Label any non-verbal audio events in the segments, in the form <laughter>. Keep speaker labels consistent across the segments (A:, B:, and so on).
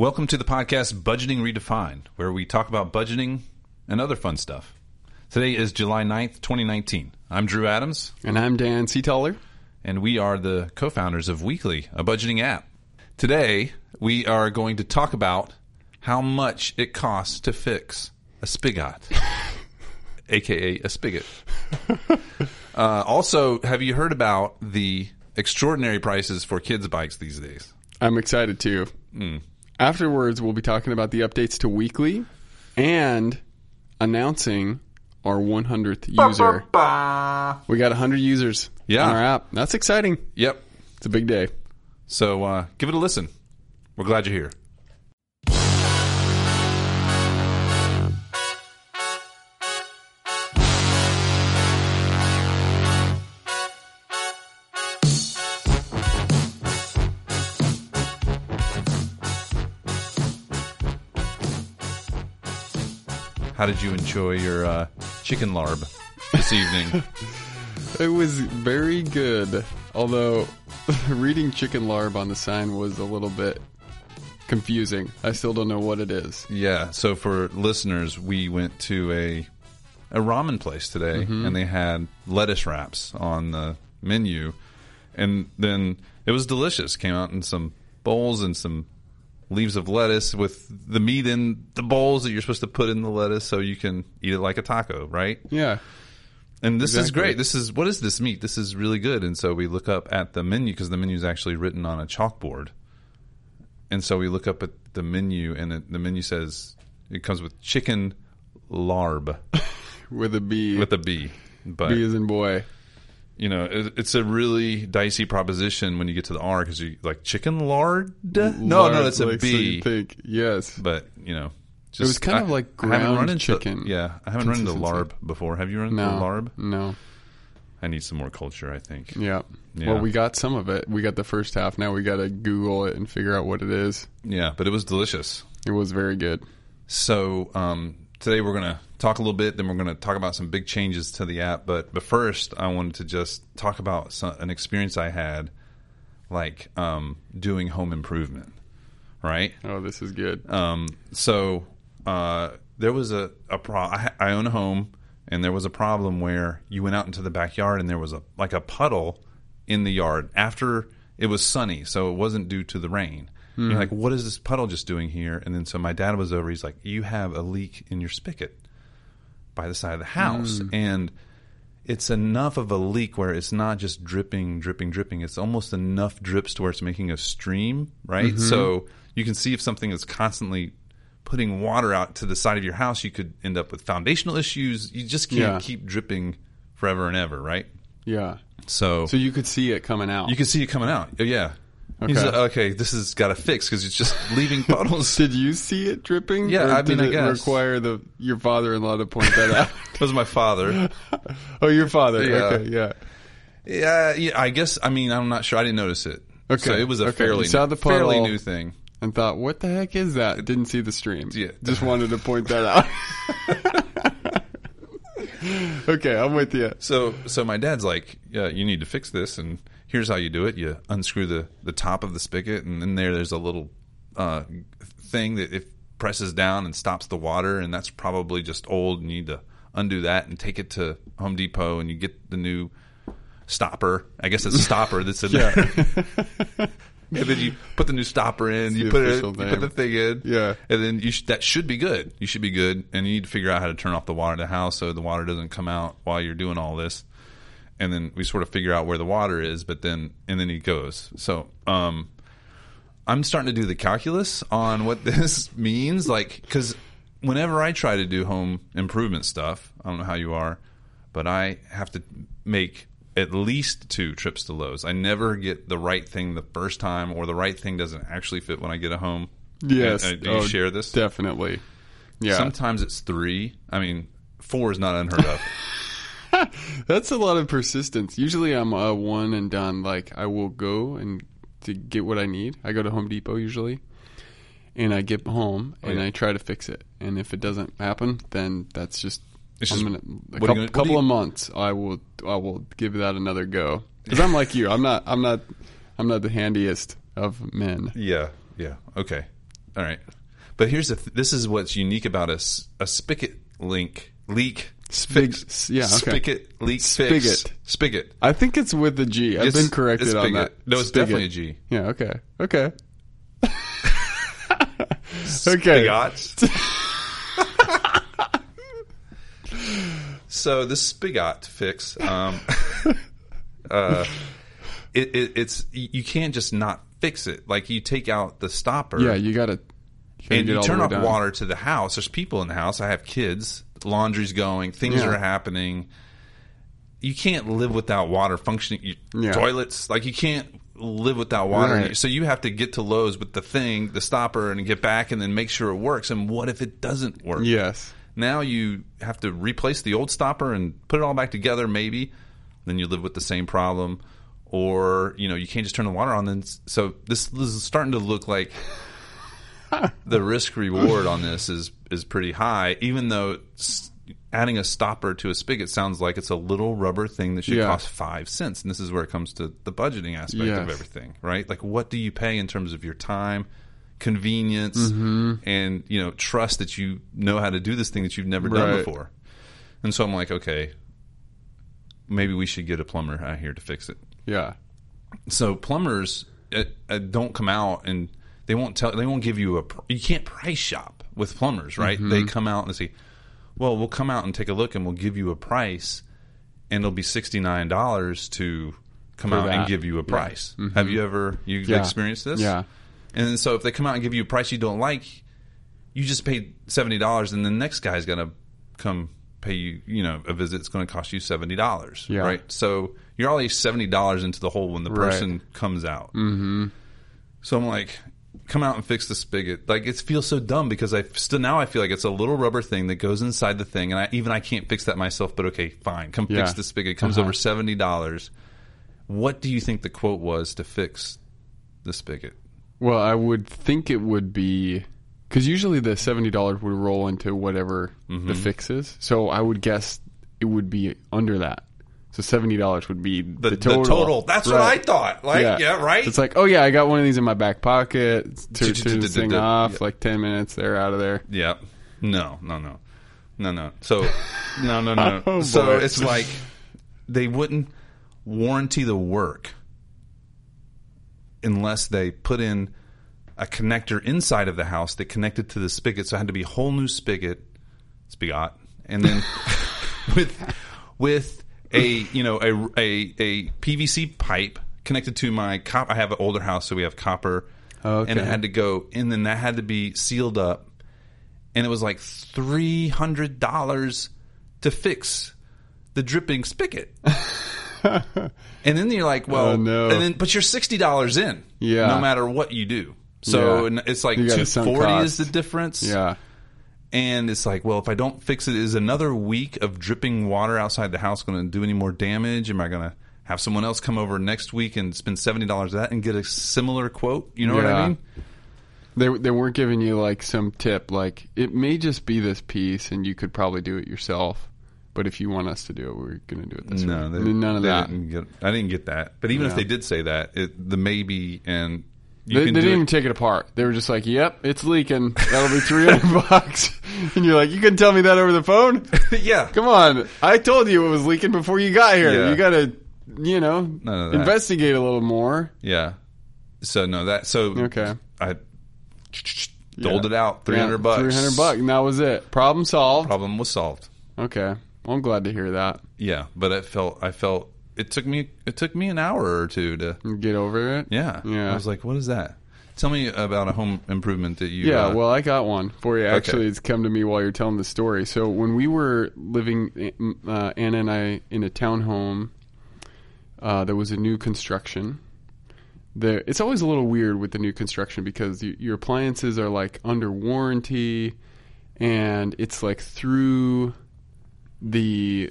A: Welcome to the podcast Budgeting Redefined, where we talk about budgeting and other fun stuff. Today is July 9th, 2019. I'm Drew Adams,
B: And I'm Dan Seataller.
A: and we are the co founders of Weekly, a budgeting app. Today, we are going to talk about how much it costs to fix a spigot, <laughs> aka a spigot. Uh, also, have you heard about the extraordinary prices for kids' bikes these days?
B: I'm excited too. Afterwards, we'll be talking about the updates to Weekly and announcing our 100th user. We got 100 users
A: Yeah.
B: on our app. That's exciting.
A: Yep.
B: It's a big day.
A: So uh, give it a listen. We're glad you're here. How did you enjoy your uh, chicken larb this evening? <laughs>
B: It was very good. Although <laughs> reading chicken larb on the sign was a little bit confusing. I still don't know what it is.
A: Yeah. So for listeners, we went to a a ramen place today, and they had lettuce wraps on the menu, and then it was delicious. Came out in some bowls and some leaves of lettuce with the meat in the bowls that you're supposed to put in the lettuce so you can eat it like a taco, right?
B: Yeah.
A: And this is great. This is what is this meat? This is really good. And so we look up at the menu because the menu is actually written on a chalkboard. And so we look up at the menu, and it, the menu says it comes with chicken larb <laughs>
B: With a B.
A: with a B. But
B: B as in boy.
A: You know, it, it's a really dicey proposition when you get to the R because you like chicken lard. No, no,
B: Lard,
A: that's a
B: like, so
A: B.
B: think, yes.
A: but you know, just,
B: It was kind of like
A: I
B: ground chicken
A: Yeah, I haven't run into larb before. Have you run
B: No.
A: into larb?
B: No.
A: I need some more culture. I think.
B: Yeah.
A: Yeah.
B: Well, we got some of it. We got the first half. Now we got to Google it and figure out what it is.
A: Yeah, but it was delicious.
B: It was very good.
A: So um, today we're going to talk a little bit, then we're going to talk about some big changes to the app. But but first, I wanted to just talk about some, an experience I had, like um, doing home improvement. Right.
B: Oh, this is good.
A: Um, so uh, there was a, a pro. I, I own a home, and there was a problem where you went out into the backyard, and there was a like a puddle in the yard after it was sunny, so it wasn't due to the rain. You're mm-hmm. like, what is this puddle just doing here? And then so my dad was over. He's like, you have a leak in your spigot by the side of the house, mm. and it's enough of a leak where it's not just dripping, dripping, dripping. It's almost enough drips to where it's making a stream, right? Mm-hmm. So you can see if something is constantly putting water out to the side of your house, you could end up with foundational issues. You just can't
B: Yeah.
A: keep dripping forever and ever, right?
B: Yeah.
A: So,
B: So you could see it coming out.
A: you can see it coming out. Oh, yeah. He's
B: Okay.
A: like, okay, this has got to fix because it's just <laughs> leaving puddles. <laughs>
B: did you see it dripping?
A: Yeah, I mean,
B: did
A: I
B: it
A: guess.
B: require the your father-in-law to point that out? <laughs>
A: That was my father.
B: oh, your father.
A: Yeah.
B: Okay, yeah.
A: Yeah, yeah. I guess. I mean, I'm not sure. I didn't notice it.
B: Okay,
A: So it was a
B: okay.
A: fairly
B: You saw the
A: fairly new thing.
B: And thought, what the heck is that? Didn't see the stream.
A: Yeah.
B: Just wanted to point that out. okay, I'm with you.
A: So, so my dad's like, yeah, you need to fix this, and here's how you do it: you unscrew the the top of the spigot, and in there, there's a little uh, thing that it presses down and stops the water, and that's probably just old. You need to undo that and take it to Home Depot, and you get the new stopper. I guess it's a stopper that's in <laughs> there. <laughs> And then you put the new stopper in, you put it, you put the thing in,
B: Yeah.
A: and then you sh- that should be good. You should be good, and you need to figure out how to turn off the water in the house so the water doesn't come out while you're doing all this. And then we sort of figure out where the water is, but then and then he goes. So um, I'm starting to do the calculus on what <laughs> this means, like because whenever I try to do home improvement stuff, I don't know how you are, but I have to make at least two trips to Lowe's. I never get the right thing the first time, or the right thing doesn't actually fit when I get a home.
B: Yes.
A: Uh, do you
B: Oh,
A: share this?
B: Definitely. Yeah.
A: Sometimes it's three. I mean, four is not unheard of. <laughs> <laughs>
B: That's a lot of persistence. Usually I'm a one and done. Like I will go and to get what I need. I go to Home Depot usually. And I get home oh, and
A: Oh, yeah.
B: I try to fix it. And if it doesn't happen, then that's just
A: It's just-
B: gonna, a
A: what are you
B: couple,
A: gonna-
B: couple
A: you-
B: of months. I will I will give that another go. Because I'm like you. I'm not I'm not I'm not the handiest of men.
A: yeah, yeah, okay. All right, but here's the. Th- this is what's unique about us. A spigot link leak
B: Spig-
A: fix.
B: yeah, okay.
A: Spigot leak
B: Spigot.
A: fix. Spigot.
B: I think it's with the G. I've
A: It's-
B: been corrected
A: it's
B: on
A: spigot.
B: that.
A: No, it's
B: Spigot.
A: definitely a G.
B: Yeah. Okay. Okay. <laughs> okay.
A: Spigot. <laughs> so this spigot fix, um, <laughs> uh, it, it, it's you can't just not fix it. Like you take out the stopper,
B: Yeah, you gotta. gotta
A: and
B: get
A: you
B: all the
A: turn
B: way
A: off
B: down.
A: water to the house. There's people in the house. I have kids. Laundry's going. Things
B: Yeah.
A: are happening. You can't live without water functioning. You,
B: Yeah.
A: Toilets, like you can't live without water.
B: Right.
A: So you have to get to Lowe's with the thing, the stopper, and get back, and then make sure it works. And what if it doesn't work?
B: Yes.
A: Now you have to replace the old stopper and put it all back together. Maybe then you live with the same problem, or you know you can't just turn the water on. Then so this, this is starting to look like <laughs> the risk reward on this is is pretty high, even though adding a stopper to a spigot sounds like it's a little rubber thing that should
B: Yeah.
A: cost five cents. And this is where it comes to the budgeting aspect
B: Yes.
A: of everything, right? Like, what do you pay in terms of your time, convenience,
B: Mm-hmm.
A: and you know, trust that you know how to do this thing that you've never done before. And so I'm like, okay, maybe we should get a plumber out here to fix it
B: Yeah.
A: so plumbers uh, uh, don't come out and they won't tell they won't give you a you can't price shop with plumbers right
B: Mm-hmm.
A: they come out and say well we'll come out and take a look and we'll give you a price and it'll be $69 to come
B: For
A: out and give you a
B: Yeah.
A: price have you ever you
B: Yeah.
A: experienced this
B: Yeah.
A: and so if they come out and give you a price you don't like you just paid $70 and the next guy's going to come pay you you know a visit it's going to cost you $70
B: Yeah.
A: right so you're already $70 into the hole when the
B: Right.
A: person comes out mm-hmm. so i'm like come out and fix the spigot like it feels so dumb because i still now i feel like it's a little rubber thing that goes inside the thing and I, even i can't fix that myself but okay fine come
B: Yeah.
A: fix the spigot it comes
B: Uh-huh.
A: over $70 what do you think the quote was to fix the spigot
B: Well, I would think it would be because usually the seventy dollars would roll into whatever
A: Mm-hmm.
B: the fix is. So I would guess it would be under that. So seventy dollars would be the,
A: the,
B: total.
A: the total that's what i thought like yeah, right
B: It's like, oh yeah, I got one of these in my back pocket. Turn
A: Ch- ch-
B: turn
A: ch-
B: this thing off.
A: yeah.
B: Like ten minutes, they're out of there.
A: Yeah. No, no, no. No, no. So, <laughs> no, no, no.
B: Oh,
A: so
B: boy.
A: it's like they wouldn't warranty the work unless they put in a connector inside of the house that connected to the spigot. So it had to be a whole new spigot, spigot, and then <laughs> <laughs> with with a you know a, a a PVC pipe connected to my cop. I have an older house, so we have copper,
B: Okay.
A: and it had to go, and then that had to be sealed up, and it was like three hundred dollars to fix the dripping spigot. <laughs> and then you're like, well,
B: Oh, no.
A: and then but you're sixty dollars in,
B: Yeah.
A: no matter what you do. So
B: Yeah.
A: it's like two forty is the difference.
B: Yeah.
A: And it's like, well, if I don't fix it, is another week of dripping water outside the house going to do any more damage? Am I going to have someone else come over next week and spend seventy dollars that and get a similar quote? You know what I mean?
B: They they weren't giving you like some tip like it may just be this piece and you could probably do it yourself. But if you want us to do it, we're going to do it this
A: No,
B: way.
A: they,
B: none of that.
A: Didn't get, I didn't get that. But even if they did say that, it, the maybe and you
B: They, they didn't
A: it-
B: even take it apart. They were just like, "Yep, it's leaking. That'll be three hundred <laughs> bucks." <laughs> And you're like, "You couldn't tell me that over the phone? <laughs>
A: yeah,
B: Come on! I told you it was leaking before you got here.
A: Yeah.
B: You got to, you know,
A: None of that.
B: investigate a little more."
A: yeah. So no, that so
B: Okay.
A: I doled it out three hundred bucks.
B: Three hundred bucks, and that was it. Problem solved.
A: Problem was solved.
B: Okay, well, I'm glad to hear that.
A: Yeah, but it felt I felt it took me it took me an hour or two to
B: Get over it.
A: yeah
B: Yeah.
A: I was like, what is that? Tell me about a home improvement that you
B: Yeah,
A: uh,
B: well, I got one for you. Actually,
A: Okay.
B: it's come to me while you're telling the story. So when we were living, uh, Anna and I, in a townhome, uh, there was a new construction. There, it's always a little weird with the new construction because your appliances are like under warranty, and it's like through the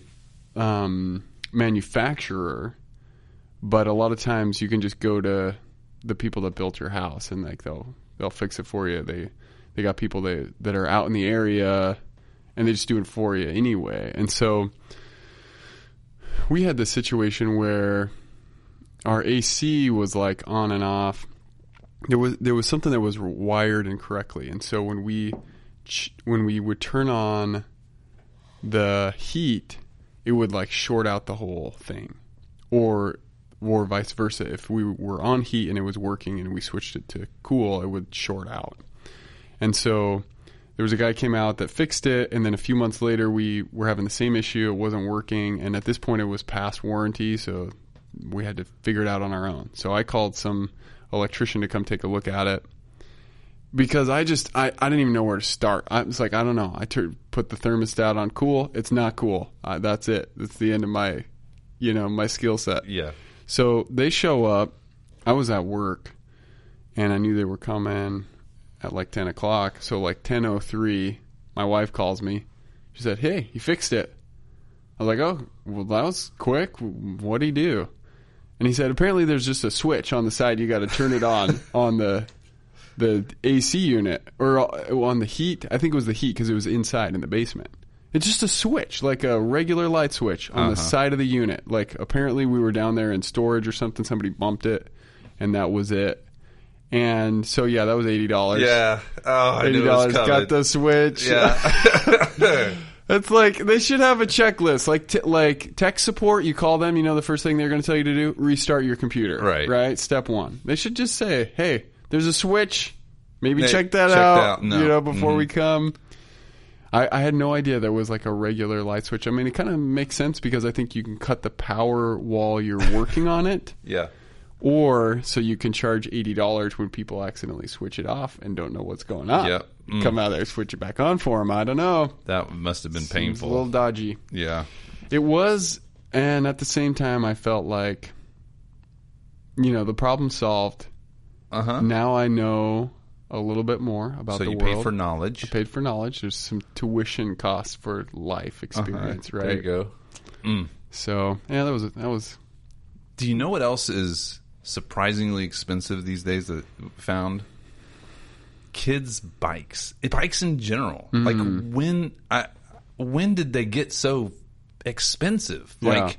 B: um, manufacturer. But a lot of times you can just go to the people that built your house and like they'll they'll fix it for you. They they got people that that are out in the area and they just do it for you anyway. And so we had this situation where our AC was like on and off there was there was something that was wired incorrectly, and so when we when we would turn on the heat, it would like short out the whole thing, or or vice versa. If we were on heat and it was working and we switched it to cool, it would short out. And so there was a guy came out that fixed it, and then a few months later we were having the same issue. It wasn't working, and at this point it was past warranty, so we had to figure it out on our own. So I called some electrician to come take a look at it because I just I, I didn't even know where to start. I was like I don't know. I put the thermostat on cool. It's not cool. Uh, that's it. That's the end of my you know my skill set.
A: Yeah.
B: So they show up. I was at work, and I knew they were coming at like ten o'clock. So like ten o three, my wife calls me. She said, "Hey, you fixed it." I was like, "Oh, well, that was quick. What'd he do?" And he said, "Apparently, there's just a switch on the side. You got to turn it on <laughs> on the the AC unit or uh, on the heat. I think it was the heat because it was inside in the basement." It's just a switch, like a regular light switch on the side of the unit. Like apparently we were down there in storage or something. Somebody bumped it, and that was it. And so yeah, that was eighty dollars.
A: Yeah. Oh, I
B: eighty
A: knew it was
B: dollars got the switch.
A: Yeah. <laughs>
B: It's like they should have a checklist, like t- like tech support. You call them, you know, the first thing they're going to tell you to do: restart your computer.
A: Right.
B: right. Step one. They should just say, "Hey, there's a switch. Maybe
A: Hey,
B: check that
A: check
B: out.
A: out. No.
B: You know, before
A: Mhm.
B: we come." I, I had no idea there was like a regular light switch. I mean, it kind of makes sense because I think you can cut the power while you're working on it, <laughs>
A: yeah.
B: or so you can charge eighty dollars when people accidentally switch it off and don't know what's going on.
A: Yep. Mm.
B: Come out there, switch it back on for them. I don't know.
A: That must have been
B: Seems
A: painful.
B: a little dodgy.
A: yeah.
B: It was, and at the same time, I felt like, you know, the problem solved.
A: Uh huh.
B: Now I know a little bit more about
A: So
B: the
A: you
B: world.
A: paid for knowledge.
B: I paid for knowledge. There's some tuition costs for life
A: Uh-huh.
B: experience, right?
A: There you go. Mm.
B: So yeah, that was that was
A: Do you know what else is surprisingly expensive these days that found? Kids' bikes, bikes in general.
B: Mm-hmm.
A: Like when I, when did they get so expensive?
B: Yeah.
A: Like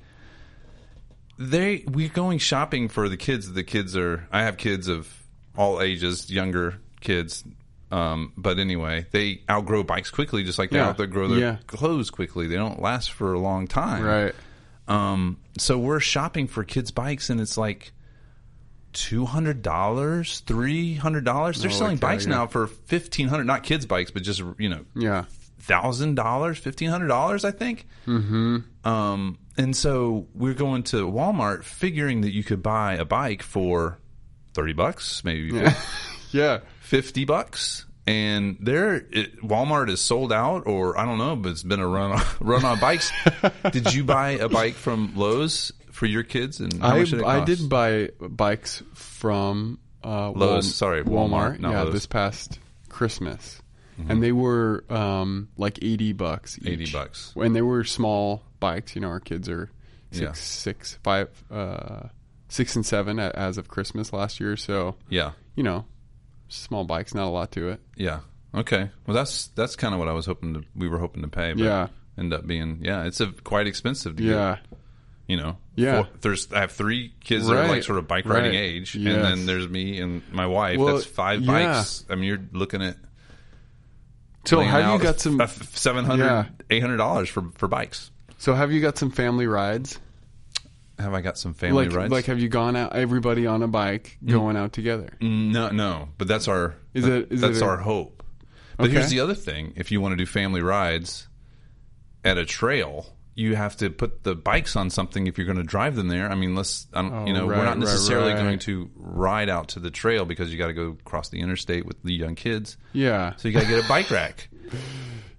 A: they, we're going shopping for the kids. The kids are. I have kids of all ages, younger kids. Um, but anyway, they outgrow bikes quickly, just like they
B: Yeah.
A: outgrow their
B: Yeah.
A: clothes quickly. They don't last for a long time.
B: right.
A: Um, so we're shopping for kids' bikes, and it's like two hundred dollars, three hundred dollars. They're selling
B: okay,
A: bikes
B: yeah.
A: now for fifteen hundred, not kids' bikes, but just you know,
B: Yeah.
A: thousand dollars, fifteen hundred dollars, I think. Mm-hmm. Um, and so we're going to Walmart, figuring that you could buy a bike for thirty bucks, maybe <laughs>
B: Yeah.
A: fifty bucks. And there, it, Walmart is sold out, or I don't know, but it's been a run on, <laughs> run on bikes. <laughs> did you buy a bike from Lowe's for your kids? And
B: I
A: did
B: I did buy bikes from uh,
A: Lowe's, sorry, Walmart, not
B: yeah,
A: Lowe's. Mm-hmm.
B: this past Christmas, and they were um, like eighty bucks. Each.
A: 80 bucks.
B: and they were small bikes. You know, our kids are six,
A: Yeah.
B: six, five, uh, six and seven as of Christmas last year. So
A: Yeah,
B: you know, small bikes, not a lot to it.
A: yeah. Okay. Well, that's that's kind of what I was hoping to. We were hoping to pay. But
B: Yeah.
A: End up being yeah. It's a quite expensive. To
B: Yeah,
A: Get, you know.
B: Yeah.
A: Four- there's I have three kids that are like sort of bike riding
B: Right.
A: age,
B: Yes.
A: and then there's me and my wife.
B: Well,
A: that's five
B: yeah.
A: bikes. I mean, you're looking at
B: So have you got some?
A: f- 700
B: Yeah.
A: 800 dollars for for bikes
B: So have you got some family rides?
A: Have i got some family
B: Like,
A: rides
B: like have you gone out? Everybody on a bike mm. going out together?
A: Mm, no no but that's our
B: Is it- is
A: that's
B: it a-
A: our hope but
B: Okay.
A: here's the other thing if you want to do family rides at a trail you have to put the bikes on something if you're going to drive them there. I mean, let's, I don't,
B: Oh,
A: you know, we're
B: right,
A: not
B: right,
A: necessarily
B: right.
A: going to ride out to the trail because you got to go across the interstate with the young kids.
B: Yeah.
A: So you got to get a bike rack. <laughs>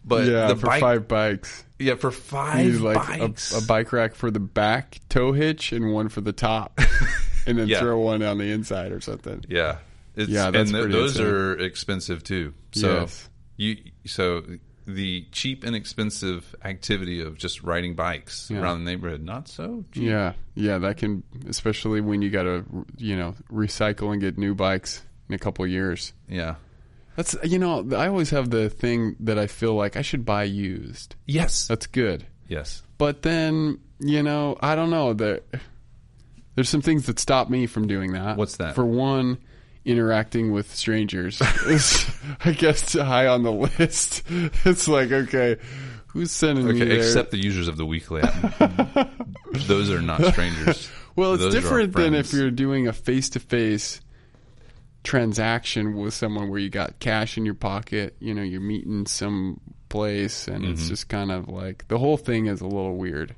A: But
B: yeah,
A: the
B: for
A: bike,
B: five bikes.
A: Yeah, for five
B: like
A: bikes,
B: a, a bike rack for the back tow hitch and one for the top, <laughs> and then
A: Yeah.
B: throw one on the inside or something.
A: Yeah, it's,
B: Yeah, that's
A: and th- those
B: insane.
A: are expensive too. So
B: Yes.
A: you so the cheap and expensive activity of just riding bikes
B: Yeah.
A: around the neighborhood not so cheap.
B: Yeah, yeah, that can, especially when you got to, you know, recycle and get new bikes in a couple of years.
A: Yeah.
B: That's, you know, I always have the thing that I feel like I should buy used.
A: Yes.
B: That's good,
A: yes.
B: but then, you know, I don't know. There, there's some things that stop me from doing that.
A: What's that?
B: For one, interacting with strangers <laughs> is, I guess, high on the list. <laughs> It's like, okay, who's sending me
A: Okay,
B: there?
A: except the users of the weekly app. <laughs> Those are not strangers.
B: well, it's
A: Those
B: different than if you're doing a face to face transaction with someone where you got cash in your pocket, you know, you're meeting some place and
A: Mm-hmm.
B: it's just kind of like the whole thing is a little weird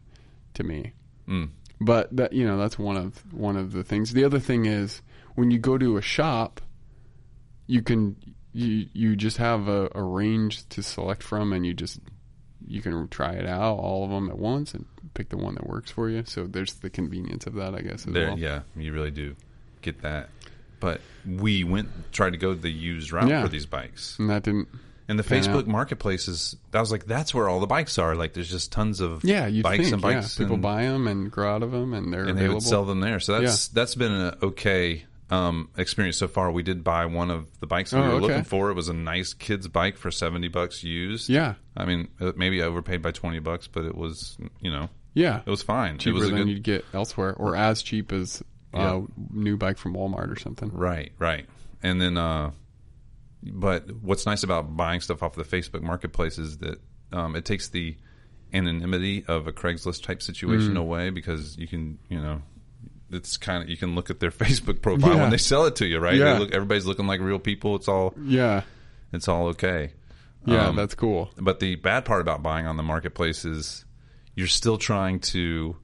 B: to me.
A: Mm.
B: But that you know, that's one of one of the things. The other thing is when you go to a shop, you can you you just have a, a range to select from and you just you can try it out all of them at once and pick the one that works for you. So there's the convenience of that, I guess. As
A: There,
B: well.
A: yeah, you really do get that. But we went tried to go the used route
B: Yeah.
A: for these bikes,
B: And that didn't.
A: and the
B: Pan
A: Facebook
B: out.
A: marketplaces. I was like, that's where all the bikes are. Like, there's just tons of
B: Yeah, you
A: bikes
B: think
A: and bikes.
B: yeah, people
A: and,
B: buy them and grow out of them, and they're
A: and they
B: available.
A: would sell them there. So that's that's been an okay um, experience so far. We did buy one of the bikes we
B: Oh,
A: were
B: okay.
A: looking for. It was a nice kid's bike for seventy bucks used.
B: Yeah,
A: I mean, uh, maybe I overpaid by twenty bucks, but it was you know
B: yeah,
A: it was fine.
B: cheaper
A: it was a
B: than
A: good
B: you'd get elsewhere, or as cheap as
A: Yeah.
B: new bike from Walmart or something.
A: Right, right. And then, uh, but what's nice about buying stuff off the Facebook Marketplace is that um, it takes the anonymity of a Craigslist type
B: Mm.
A: situation away because you can, you know, it's kind of you can look at their <laughs> Facebook profile
B: Yeah.
A: when they sell it to you, right?
B: Yeah.
A: Look, everybody's looking like real people. It's all
B: Yeah,
A: it's all okay.
B: yeah,
A: Um,
B: that's cool.
A: But the bad part about buying on the marketplace is you're still trying to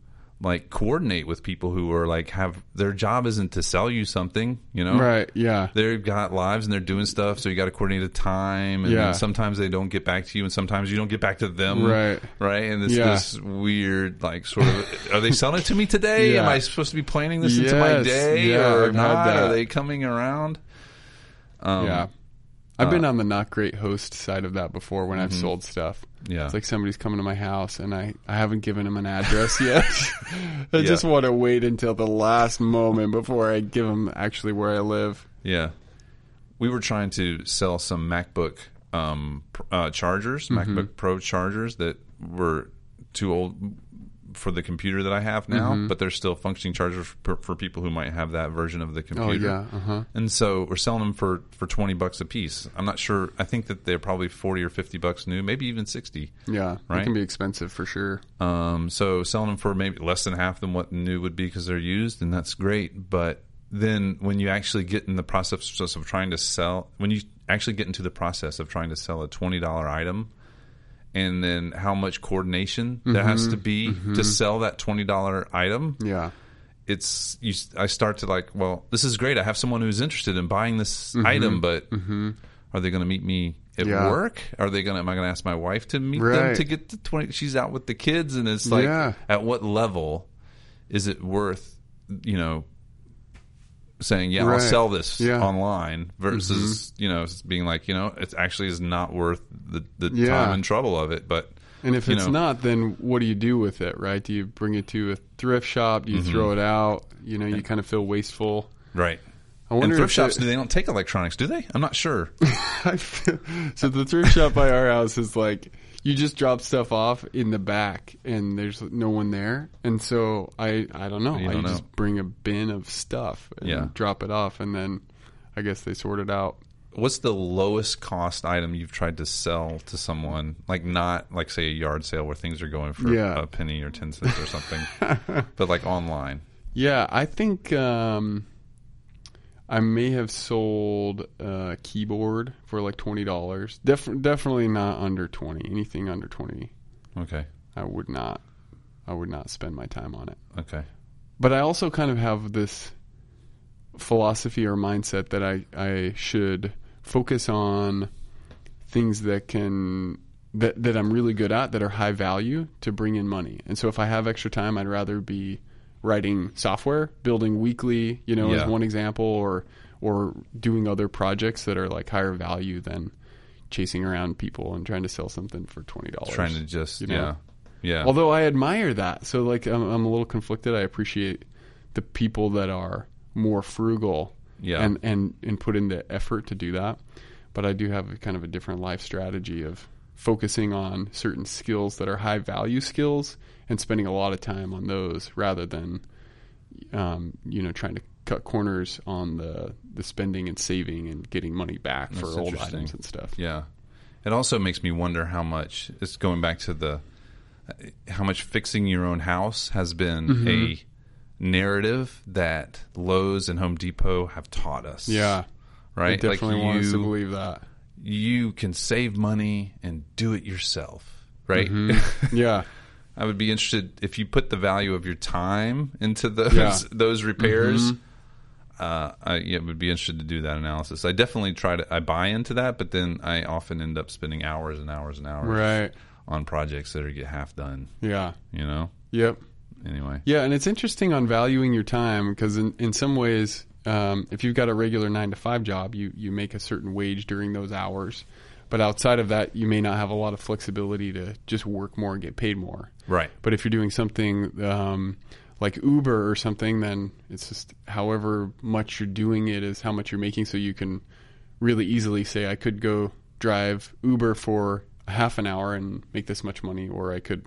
A: like coordinate with people who are like have their job isn't to sell you something, you know?
B: Right? Yeah,
A: they've got lives and they're doing stuff, so you got to coordinate a time. And
B: Yeah.
A: then sometimes they don't get back to you, and sometimes you don't get back to them.
B: Right.
A: right. And it's
B: Yeah.
A: this weird, like, sort of. <laughs> Are they selling it to me today?
B: Yeah.
A: Am I supposed to be planning this into my day or
B: I've
A: not? Are they coming around? Um,
B: yeah. I've been
A: uh,
B: on the not great host side of that before when I've sold stuff.
A: Yeah.
B: It's like somebody's coming to my house and I, I haven't given them an address <laughs> yet. <laughs> I
A: Yeah.
B: just want to wait until the last moment before I give them actually where I live.
A: Yeah. We were trying to sell some MacBook um, uh, chargers,
B: Mm-hmm.
A: MacBook Pro chargers that were too old for the computer that I have now,
B: Mm-hmm.
A: but they're still functioning chargers for, for people who might have that version of the computer.
B: Oh
A: computer.
B: yeah, uh huh.
A: And so we're selling them for, for 20 bucks a piece. I'm not sure. I think that they're probably 40 or 50 bucks new, maybe even 60.
B: Yeah,
A: Right?
B: it can be expensive for sure.
A: Um, so selling them for maybe less than half than what new would be because they're used, and that's great. But then when you actually get in the process of trying to sell, when you actually get into the process of trying to sell a twenty dollar item, and then how much coordination there mm-hmm. has to be to mm-hmm. sell that twenty dollar item,
B: Yeah,
A: it's you. I start to like, well, this is great. I have someone who's interested in buying this mm-hmm. item, but are they going to meet me at
B: Yeah.
A: work? Are they going? to Am I going to ask my wife to meet them to get the twenty? She's out with the kids, and it's like,
B: Yeah.
A: at what level is it worth? You know. Saying yeah, I'll
B: Right.
A: sell this
B: Yeah.
A: online versus you know being like you know it actually is not worth the the
B: Yeah.
A: time and trouble of it. But
B: and if
A: you
B: it's
A: know,
B: not, then what do you do with it? Right? Do you bring it to a thrift shop? Do you
A: Mm-hmm.
B: throw it out? You know, you kind of feel wasteful.
A: right.
B: I
A: And
B: wonder
A: thrift
B: if
A: shops,
B: it-
A: do they don't take electronics, do they? I'm not sure. <laughs>
B: I feel, so the thrift shop by our house is like you just drop stuff off in the back and there's no one there and so i i don't know
A: You
B: i
A: don't
B: just
A: know.
B: bring a bin of stuff and
A: Yeah.
B: drop it off and then i guess they sort it out
A: What's the lowest cost item you've tried to sell to someone? Like not like say a yard sale where things are going for
B: Yeah.
A: a penny or ten cents or something, <laughs> but like online.
B: yeah i think um I may have sold a keyboard for like twenty dollars. Def- definitely not under twenty. Anything under twenty,
A: Okay,
B: I would not. I would not spend my time on it.
A: okay,
B: But I also kind of have this philosophy or mindset that I, I should focus on things that can that that I'm really good at that are high value to bring in money. And so if I have extra time, I'd rather be writing software, building weekly, you know,
A: Yeah.
B: as one example, or or doing other projects that are like higher value than chasing around people and trying to sell something for twenty dollars.
A: trying to just
B: you know?
A: yeah, yeah.
B: Although I admire that, so like I'm, I'm a little conflicted. I appreciate the people that are more frugal,
A: Yeah.
B: and and and put in the effort to do that. But I do have a kind of a different life strategy of focusing on certain skills that are high value skills and spending a lot of time on those rather than um, you know trying to cut corners on the the spending and saving and getting money back for old items and stuff.
A: Yeah. It also makes me wonder how much it's going back to the how much fixing your own house has been
B: Mm-hmm.
A: a narrative that Lowe's and Home Depot have taught us.
B: Yeah,
A: Right?
B: definitely want us to
A: you,
B: believe that.
A: you can save money and do it yourself. Right?
B: Mm-hmm. Yeah, <laughs>
A: I would be interested if you put the value of your time into those
B: Yeah. Mm-hmm. <laughs>
A: those repairs. Uh, I yeah, would be interested to do that analysis. I definitely try to. I buy into that, but then I often end up spending hours and hours and hours
B: right.
A: on projects that are get half done.
B: Yeah,
A: You know.
B: yep.
A: Anyway.
B: Yeah, and it's interesting on valuing your time because in, in some ways, um, if you've got a regular nine to five job, you, you make a certain wage during those hours. But outside of that, you may not have a lot of flexibility to just work more and get paid more.
A: Right.
B: But if you're doing something um, like Uber or something, then it's just however much you're doing it is how much you're making. So you can really easily say, I could go drive Uber for half an hour and make this much money, or I could,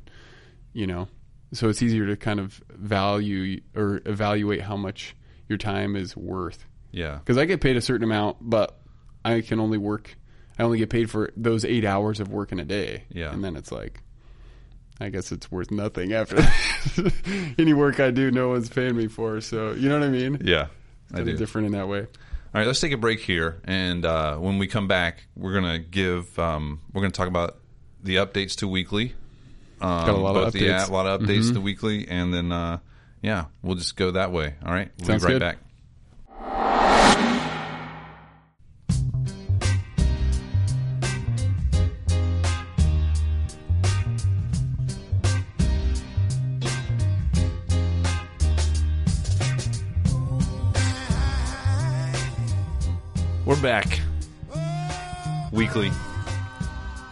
B: you know. So it's easier to kind of value or evaluate how much your time is worth.
A: Yeah.
B: Because I get paid a certain amount, but I can only work. I only get paid for those eight hours of work in a day.
A: Yeah.
B: and then it's like, I guess it's worth nothing after. <laughs> Any work I do, no one's paying me for. So you know what I mean?
A: Yeah. I
B: Kind
A: do.
B: of different in that way.
A: All right, let's take a break here, and uh, when we come back, we're gonna give um, we're gonna talk about the updates to weekly. Um,
B: Got a lot of
A: the
B: updates. Mm-hmm.
A: a lot of updates to weekly, and then uh, yeah, we'll just go that way. All right, we'll
B: Sounds
A: be right
B: good.
A: back. Back. Weekly.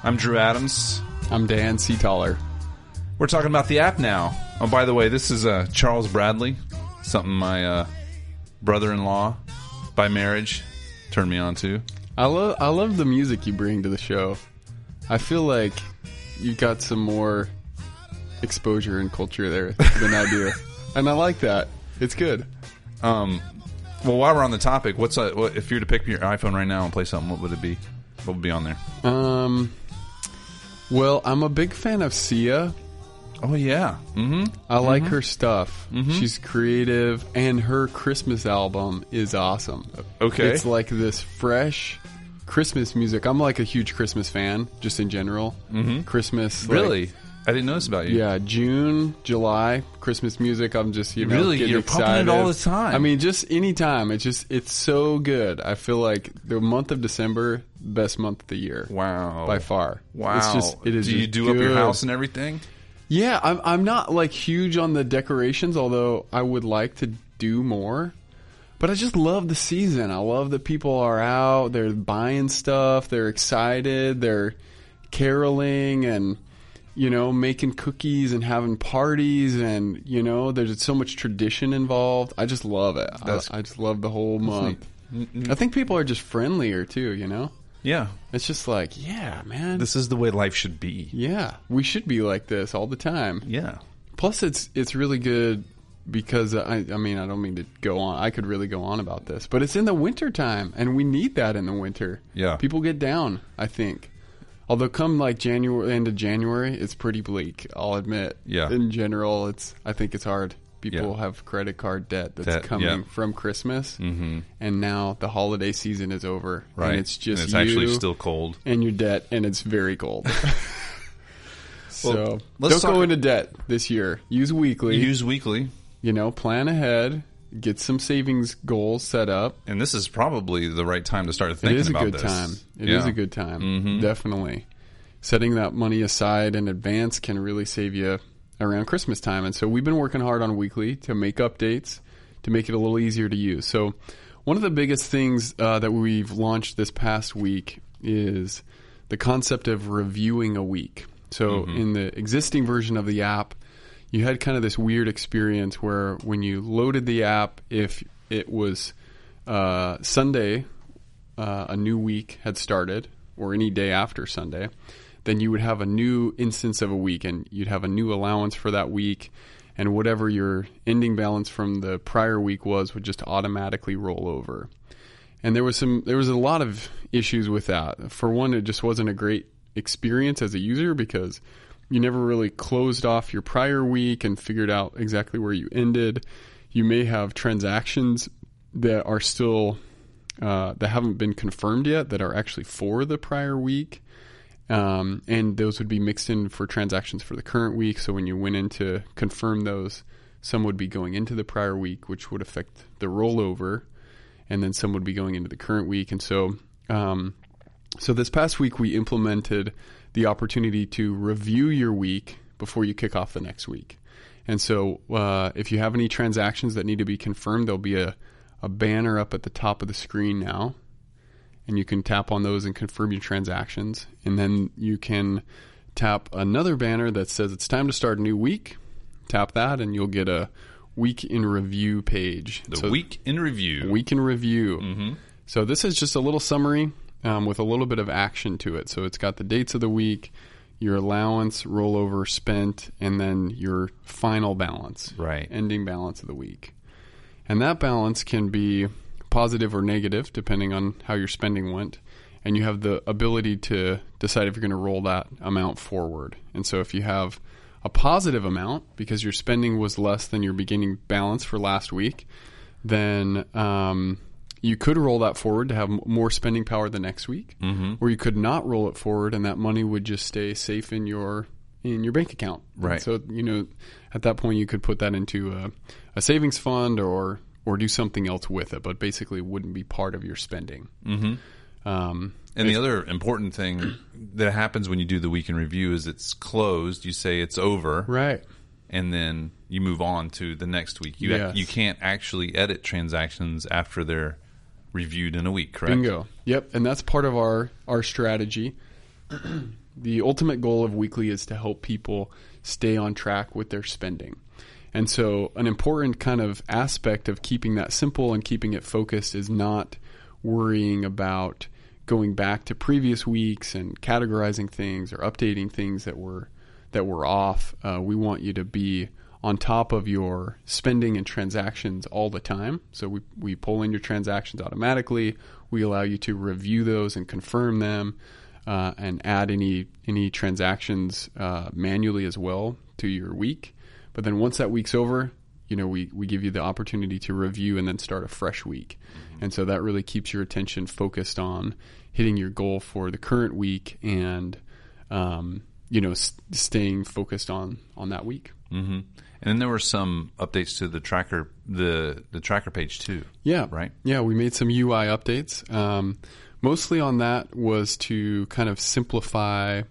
A: I'm Drew Adams.
B: I'm Dan Seataller.
A: We're talking about the app now. Oh, by the way, this is uh, Charles Bradley, something my uh, brother-in-law by marriage turned me on to.
B: I love I love the music you bring to the show. I feel like you got some more exposure and culture there than I do, <laughs> and I like that. It's good.
A: Um, well, while we're on the topic, what's uh, what, if you were to pick your iPhone right now and play something? What would it be? What would be on there?
B: Um, well, I'm a big fan of Sia.
A: Oh yeah, mm-hmm.
B: I like her stuff. She's creative, and her Christmas album is awesome.
A: Okay.
B: It's like this fresh Christmas music. I'm like a huge Christmas fan, just in general. Mm-hmm. Christmas, like-
A: Really? I didn't know this about you.
B: yeah, June, July, Christmas music. I'm just you know
A: Really?
B: getting
A: You're pumping it all the time.
B: I mean, just any time. It's just it's so good. I feel like the month of December, best month of the year
A: Wow.
B: by far.
A: Wow.
B: It's just it is.
A: Do you do up your house and everything?
B: Yeah, I'm I'm not like huge on the decorations, although I would like to do more. But I just love the season. I love that people are out, they're buying stuff, they're excited, they're caroling and you know, making cookies and having parties and you know, there's so much tradition involved. I just love it. I, I just love the whole month. I think people are just friendlier too, you know?
A: Yeah.
B: It's just like, yeah, man.
A: This is the way life should be.
B: yeah, we should be like this all the time.
A: Yeah.
B: Plus, it's it's really good because I I mean I don't mean to go on. I could really go on about this, but it's in the winter time, and we need that in the winter.
A: Yeah.
B: people get down. I think. Although come like January, end of January, it's pretty bleak. I'll admit.
A: Yeah.
B: In general, it's I think it's hard. People
A: Yeah.
B: have credit card debt that's coming
A: yeah.
B: from Christmas,
A: Mm-hmm.
B: and now the holiday season is over.
A: Right.
B: And it's just
A: And it's actually still cold.
B: and your debt, and it's very cold. <laughs> <laughs> so
A: Well, let's
B: don't go into debt this year. Use weekly.
A: Use weekly.
B: you know, plan ahead. Get some savings goals set up.
A: And this is probably the right time to start
B: It
A: thinking
B: is a good
A: this.
B: time. It is
A: Yeah.
B: a good time.
A: Mhm.
B: Definitely. Setting that money aside in advance can really save you around Christmas time. And so we've been working hard on weekly to make updates to make it a little easier to use. So one of the biggest things uh, that we've launched this past week is the concept of reviewing a week. So in the existing version of the app, you had kind of this weird experience where when you loaded the app, if it was uh, Sunday, uh, a new week had started, or any day after Sunday, then you would have a new instance of a week, and you'd have a new allowance for that week, and whatever your ending balance from the prior week was would just automatically roll over. And there was some there was a lot of issues with that. For one, it just wasn't a great experience as a user because you never really closed off your prior week and figured out exactly where you ended. You may have transactions that are still uh, that haven't been confirmed yet that are actually for the prior week. Um, and those would be mixed in for transactions for the current week. So when you went in to confirm those, some would be going into the prior week, which would affect the rollover, and then some would be going into the current week. And so, um, so this past week we implemented the opportunity to review your week before you kick off the next week. And so, uh, if you have any transactions that need to be confirmed, there'll be a, a banner up at the top of the screen now and you can tap on those and confirm your transactions. And then you can tap another banner that says it's time to start a new week. Tap that, and you'll get a week in review page.
A: The so week in review.
B: Week in review. Mm-hmm. So this is just a little summary um, with a little bit of action to it. So it's got the dates of the week, your allowance, rollover, spent, and then your final balance,
A: right?
B: Ending balance of the week, and that balance can be positive or negative, depending on how your spending went. And you have the ability to decide if you're going to roll that amount forward. And so if you have a positive amount because your spending was less than your beginning balance for last week, then um, you could roll that forward to have more spending power the next week, mm-hmm. or you could not roll it forward, and that money would just stay safe in your in your bank account.
A: Right.
B: And so you know, at that point, you could put that into a, a savings fund or or do something else with it, but basically wouldn't be part of your spending.
A: Mm-hmm. Um, and the other important thing <clears throat> that happens when you do the week in review is it's closed. You say it's over,
B: right,
A: and then you move on to the next week. You yes. you can't actually edit transactions after they're reviewed in a week, correct?
B: Bingo. Yep, and that's part of our our strategy. <clears throat> the ultimate goal of weekly is to help people stay on track with their spending. And so, an important kind of aspect of keeping that simple and keeping it focused is not worrying about going back to previous weeks and categorizing things or updating things that were that were off. Uh, we want you to be on top of your spending and transactions all the time. So we we pull in your transactions automatically. We allow you to review those and confirm them, uh, and add any any transactions uh, manually as well to your week. But then once that week's over, you know, we, we give you the opportunity to review and then start a fresh week. Mm-hmm. And so that really keeps your attention focused on hitting your goal for the current week and, um, you know, s- staying focused on, on that week.
A: Mm-hmm. And then there were some updates to the tracker, the, the tracker page too.
B: Yeah.
A: Right.
B: Yeah. We made some UI updates. Um, mostly on that was to kind of simplify,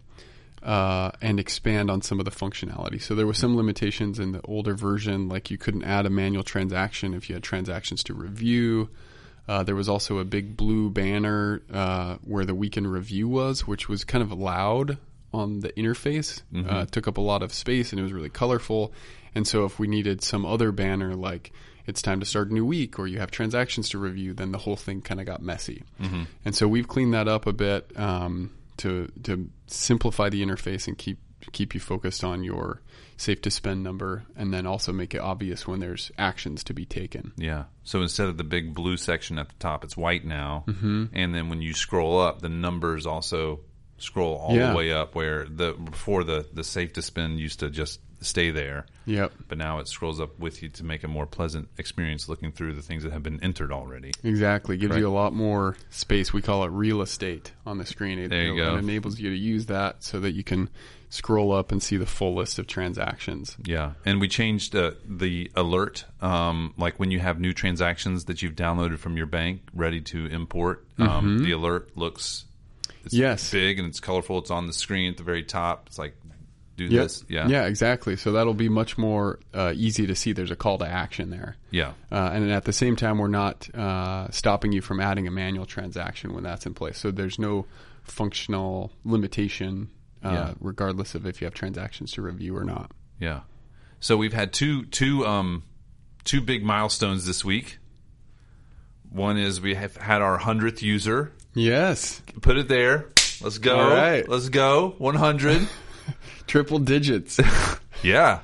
B: uh, and expand on some of the functionality. So there were some limitations in the older version, like you couldn't add a manual transaction if you had transactions to review. Uh, there was also a big blue banner uh, where the week in review was, which was kind of loud on the interface. Mm-hmm. Uh, took up a lot of space and it was really colorful. And so if we needed some other banner like it's time to start a new week or you have transactions to review, then the whole thing kind of got messy. Mm-hmm. And so we've cleaned that up a bit. Um, to to simplify the interface and keep keep you focused on your safe to spend number and then also make it obvious when there's actions to be taken.
A: Yeah. So instead of the big blue section at the top, it's white now. Mm-hmm. And then when you scroll up, the numbers also scroll all yeah. the way up where the before the the safe to spend used to just stay there.
B: Yep.
A: But now it scrolls up with you to make a more pleasant experience looking through the things that have been entered already.
B: Exactly. Gives you a lot more space. We call it real estate on the screen. It,
A: there you go.
B: It enables you to use that so that you can scroll up and see the full list of transactions.
A: Yeah. And we changed uh, the alert, um, like when you have new transactions that you've downloaded from your bank ready to import, um, mm-hmm. the alert looks it's
B: yes.
A: big and it's colorful. It's on the screen at the very top. It's like do
B: yep.
A: this. Yeah,
B: yeah, exactly. So that'll be much more uh, easy to see. There's a call to action there.
A: Yeah,
B: uh, and at the same time, we're not uh, stopping you from adding a manual transaction when that's in place. So there's no functional limitation, uh, yeah. regardless of if you have transactions to review or not.
A: Yeah. So we've had two two um, two big milestones this week. One is we have had our hundredth user.
B: Yes.
A: Put it there. Let's go.
B: All right.
A: Let's go. One hundred. <laughs> <laughs>
B: Triple digits. <laughs>
A: yeah.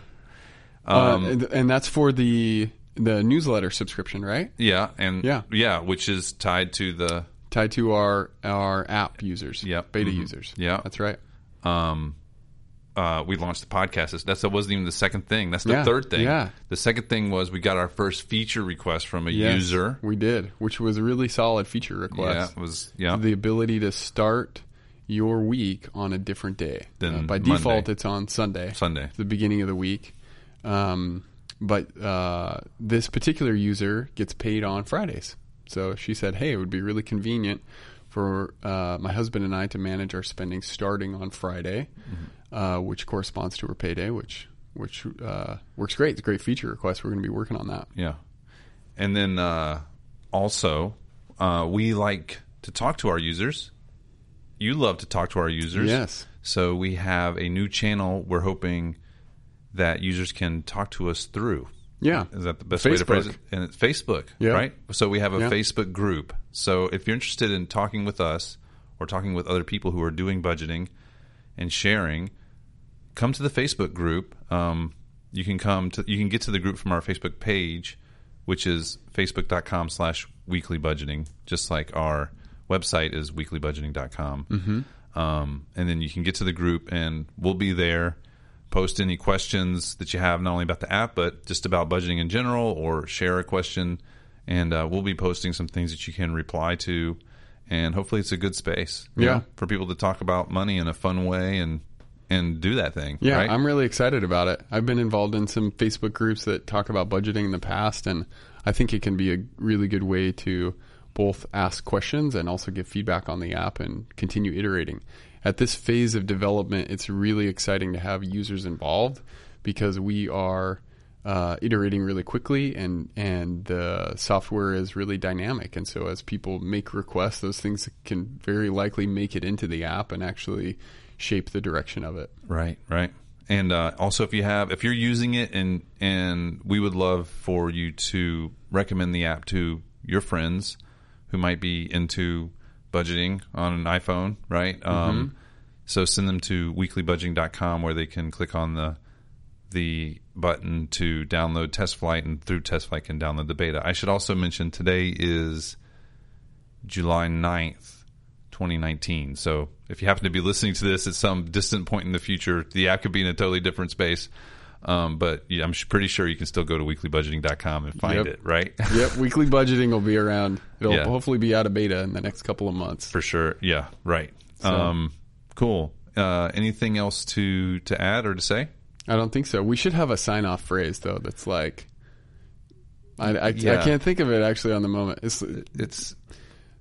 B: Uh, and, and that's for the the newsletter subscription, right?
A: Yeah, and
B: Yeah.
A: yeah, which is tied to the
B: Tied to our our app users,
A: yeah,
B: beta
A: Mhm.
B: users.
A: Yeah.
B: that's right.
A: um uh we launched the podcast. That's that wasn't even the second thing. That's the
B: Yeah,
A: third thing.
B: yeah.
A: The second thing was we got our first feature request from a
B: Yes,
A: user.
B: we did, which was a really solid feature
A: Yeah,
B: request.
A: it was yeah.
B: The ability to start your week on a different day.
A: Than
B: Uh, by
A: Monday.
B: default, it's on Sunday.
A: Sunday.
B: the beginning of the week. Um, but uh, this particular user gets paid on Fridays. So she said, "Hey, it would be really convenient for uh, my husband and I to manage our spending starting on Friday, uh, which corresponds to her payday, which which uh, works great. It's a great feature request. We're going to be working on that.
A: Yeah. And then uh, also, uh, we like to talk to our users. You love to talk to our users.
B: Yes.
A: So we have a new channel we're hoping that users can talk to us through.
B: Yeah,
A: Is that the best way to phrase it? And it's Facebook,
B: Yeah.
A: right? So we have a
B: Yeah.
A: Facebook group. So if you're interested in talking with us or talking with other people who are doing budgeting and sharing, come to the Facebook group. Um, you can come to you can get to the group from our Facebook page, which is facebook.com slash weekly budgeting, just like our website is weeklybudgeting.com. Mm-hmm. Um, and then you can get to the group and we'll be there. Post any questions that you have, not only about the app, but just about budgeting in general, or share a question. And uh, we'll be posting some things that you can reply to. And hopefully, it's a good space
B: Yeah.
A: know, for people to talk about money in a fun way and and do that thing.
B: Yeah,
A: right?
B: I'm really excited about it. I've been involved in some Facebook groups that talk about budgeting in the past, and I think it can be a really good way to both ask questions and also give feedback on the app and continue iterating. At this phase of development, it's really exciting to have users involved because we are uh, iterating really quickly and and the software is really dynamic. And so as people make requests, those things can very likely make it into the app and actually shape the direction of it.
A: Right, right. And uh, also, if you have, if you're using it, and and we would love for you to recommend the app to your friends who might be into budgeting on an iPhone, right? Um, so send them to weeklybudgeting.com where they can click on the the button to download TestFlight, and through TestFlight can download the beta. I should also mention today is July 9th, 2019. So if you happen to be listening to this at some distant point in the future, the app could be in a totally different space. Um, but yeah, I'm pretty sure you can still go to weeklybudgeting.com and find
B: Yep.
A: it, right? <laughs>
B: yep, weekly budgeting will be around. It'll
A: Yeah.
B: hopefully be out of beta in the next couple of months.
A: For sure. Yeah, right.
B: So-
A: Um, cool. Uh, anything else to, to add or to say?
B: I don't think so. We should have a sign off phrase though. That's like, I, I,
A: Yeah.
B: I can't think of it actually on the moment. It's
A: It's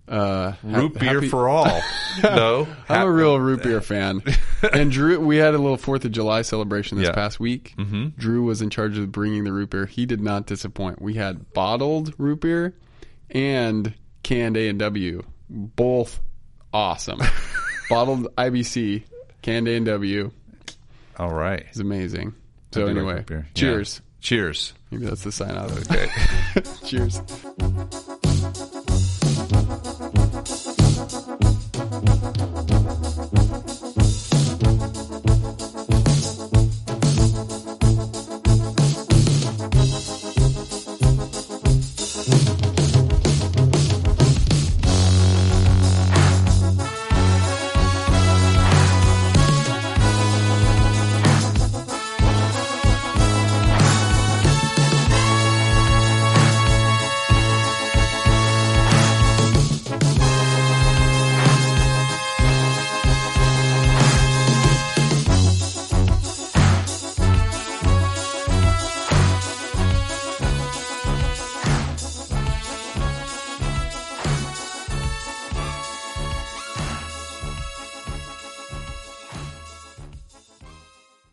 B: uh,
A: root beer
B: happy-
A: for all. <laughs> no.
B: I'm a real root beer fan. <laughs> and Drew, we had a little Fourth of July celebration this
A: Yeah.
B: past week. Mm-hmm. Drew was in charge of bringing the root beer. He did not disappoint. We had bottled root beer and canned A and W, both awesome. <laughs> bottled IBC, canned A and W
A: All right.
B: it's amazing. So
A: do like
B: anyway.
A: Yeah.
B: cheers.
A: Cheers.
B: Maybe that's the sign out.
A: Okay.
B: cheers.